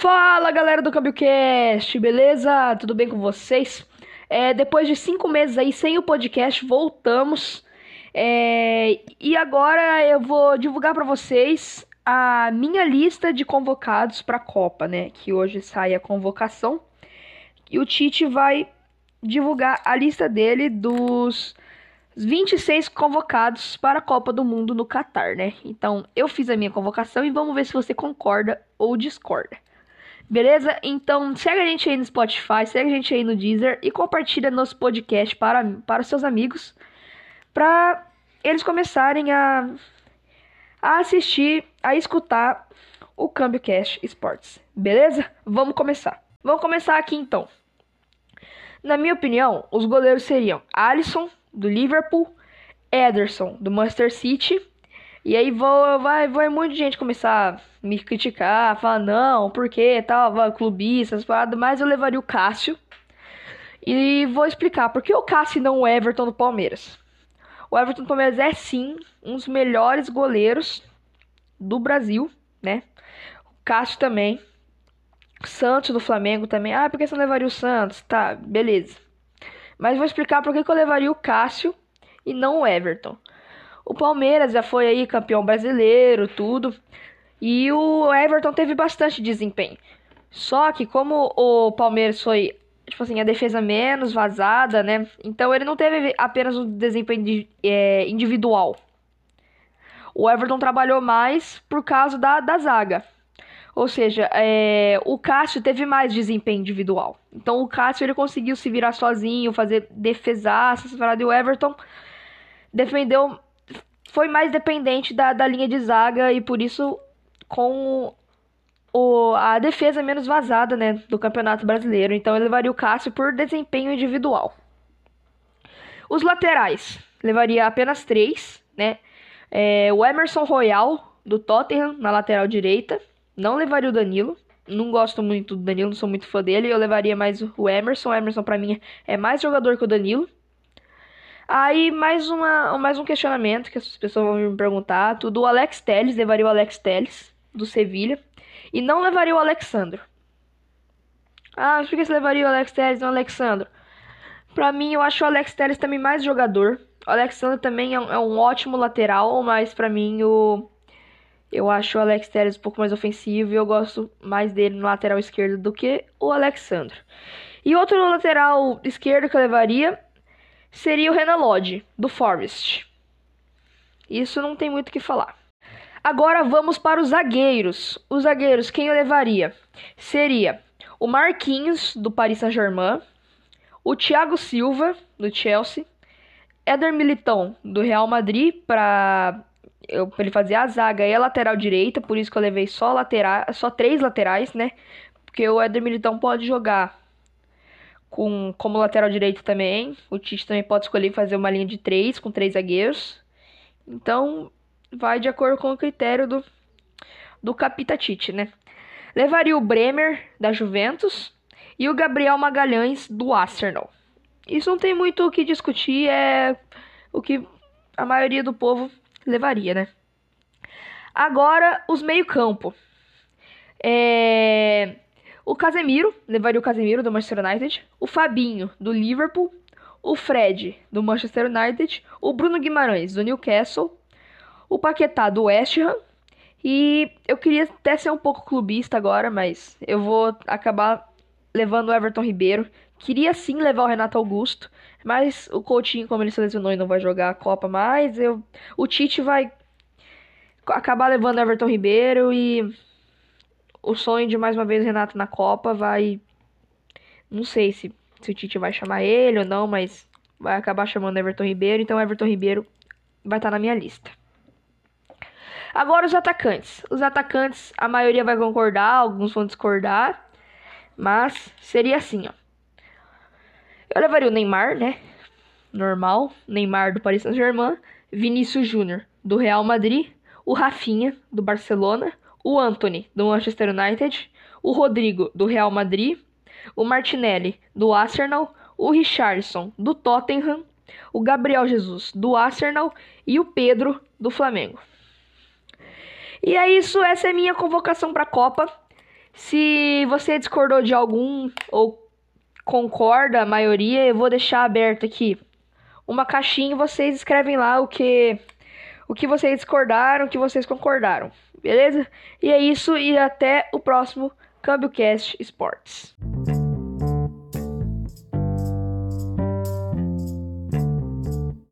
Fala galera do CambioCast, beleza? Tudo bem com vocês? É, depois de cinco meses aí sem o podcast, voltamos. É, e agora eu vou divulgar para vocês a minha lista de convocados para a Copa, né? Que hoje sai a convocação. E o Tite vai divulgar a lista dele dos 26 convocados para a Copa do Mundo no Catar, né? Então, eu fiz a minha convocação e vamos ver se você concorda ou discorda. Beleza? Então segue a gente aí no Spotify, segue a gente aí no Deezer e compartilha nosso podcast para, para os seus amigos para eles começarem a, a assistir, a escutar o Câmbio Cash Sports. Beleza? Vamos começar. Vamos começar aqui então. Na minha opinião, os goleiros seriam Alisson, do Liverpool, Ederson, do Manchester City e aí vou, vai, vai muita gente começar a me criticar, falar, não, por que tal, clubistas, mas eu levaria o Cássio. E vou explicar por que o Cássio não o Everton do Palmeiras. O Everton do Palmeiras é sim um dos melhores goleiros do Brasil, né? O Cássio também. Santos do Flamengo também. Ah, por que você não levaria o Santos? Tá, beleza. Mas vou explicar por que, que eu levaria o Cássio e não o Everton. O Palmeiras já foi aí campeão brasileiro, tudo. E o Everton teve bastante desempenho. Só que como o Palmeiras foi, tipo assim, a defesa menos vazada, né? Então ele não teve apenas um desempenho de, é, individual. O Everton trabalhou mais por causa da, da zaga. Ou seja, é, o Cássio teve mais desempenho individual. Então o Cássio ele conseguiu se virar sozinho, fazer defesaças, e o Everton defendeu foi mais dependente da, da linha de zaga e por isso com o, a defesa menos vazada né, do Campeonato Brasileiro. Então ele levaria o Cássio por desempenho individual. Os laterais levaria apenas três, né? É, o Emerson Royal do Tottenham na lateral direita. Não levaria o Danilo. Não gosto muito do Danilo, não sou muito fã dele. Eu levaria mais o Emerson. O Emerson, para mim, é mais jogador que o Danilo. Aí, mais, uma, mais um questionamento que as pessoas vão me perguntar. Tudo, Alex Telles, levaria o Alex Telles, do Sevilha. E não levaria o Alexandre. Ah, por que você levaria o Alex Telles e não o Alexandre? Pra mim, eu acho o Alex Telles também mais jogador. O Alexandre também é um, é um ótimo lateral, mas pra mim, o... eu acho o Alex Telles um pouco mais ofensivo e eu gosto mais dele no lateral esquerdo do que o Alexandre. E outro lateral esquerdo que eu levaria seria o Renan Lodge, do Forest. Isso não tem muito o que falar. Agora vamos para os zagueiros. Os zagueiros, quem eu levaria? Seria o Marquinhos, do Paris Saint-Germain, o Thiago Silva, do Chelsea, Éder Militão, do Real Madrid, para ele fazer a zaga e a lateral direita, por isso que eu levei só lateral, só três laterais, né? Porque o Éder Militão pode jogar com como lateral direito também. O Tite também pode escolher fazer uma linha de três com três zagueiros. Então, vai de acordo com o critério do, do Capita Tite, né? Levaria o Bremer, da Juventus, e o Gabriel Magalhães, do Arsenal. Isso não tem muito o que discutir, é o que a maioria do povo levaria, né? Agora, os meio-campo. É... O Casemiro, levaria o Casemiro do Manchester United, o Fabinho do Liverpool, o Fred do Manchester United, o Bruno Guimarães do Newcastle, o Paquetá do West Ham. E eu queria até ser um pouco clubista agora, mas eu vou acabar levando o Everton Ribeiro. Queria sim levar o Renato Augusto, mas o Coutinho, como ele se lesionou e não vai jogar a Copa mais, eu, o Tite vai acabar levando o Everton Ribeiro e o sonho de mais uma vez Renato na Copa vai. Não sei se, se o Tite vai chamar ele ou não, mas vai acabar chamando Everton Ribeiro. Então, Everton Ribeiro vai estar tá na minha lista. Agora, os atacantes. Os atacantes, a maioria vai concordar, alguns vão discordar. Mas seria assim, ó. Eu levaria o Neymar, né? Normal. Neymar do Paris Saint-Germain. Vinícius Júnior do Real Madrid. O Rafinha do Barcelona o Anthony, do Manchester United, o Rodrigo, do Real Madrid, o Martinelli, do Arsenal, o Richardson, do Tottenham, o Gabriel Jesus, do Arsenal e o Pedro, do Flamengo. E é isso, essa é minha convocação para a Copa. Se você discordou de algum ou concorda, a maioria, eu vou deixar aberto aqui uma caixinha e vocês escrevem lá o que o que vocês discordaram, o que vocês concordaram. Beleza? E é isso e até o próximo CâmbioCast Esportes.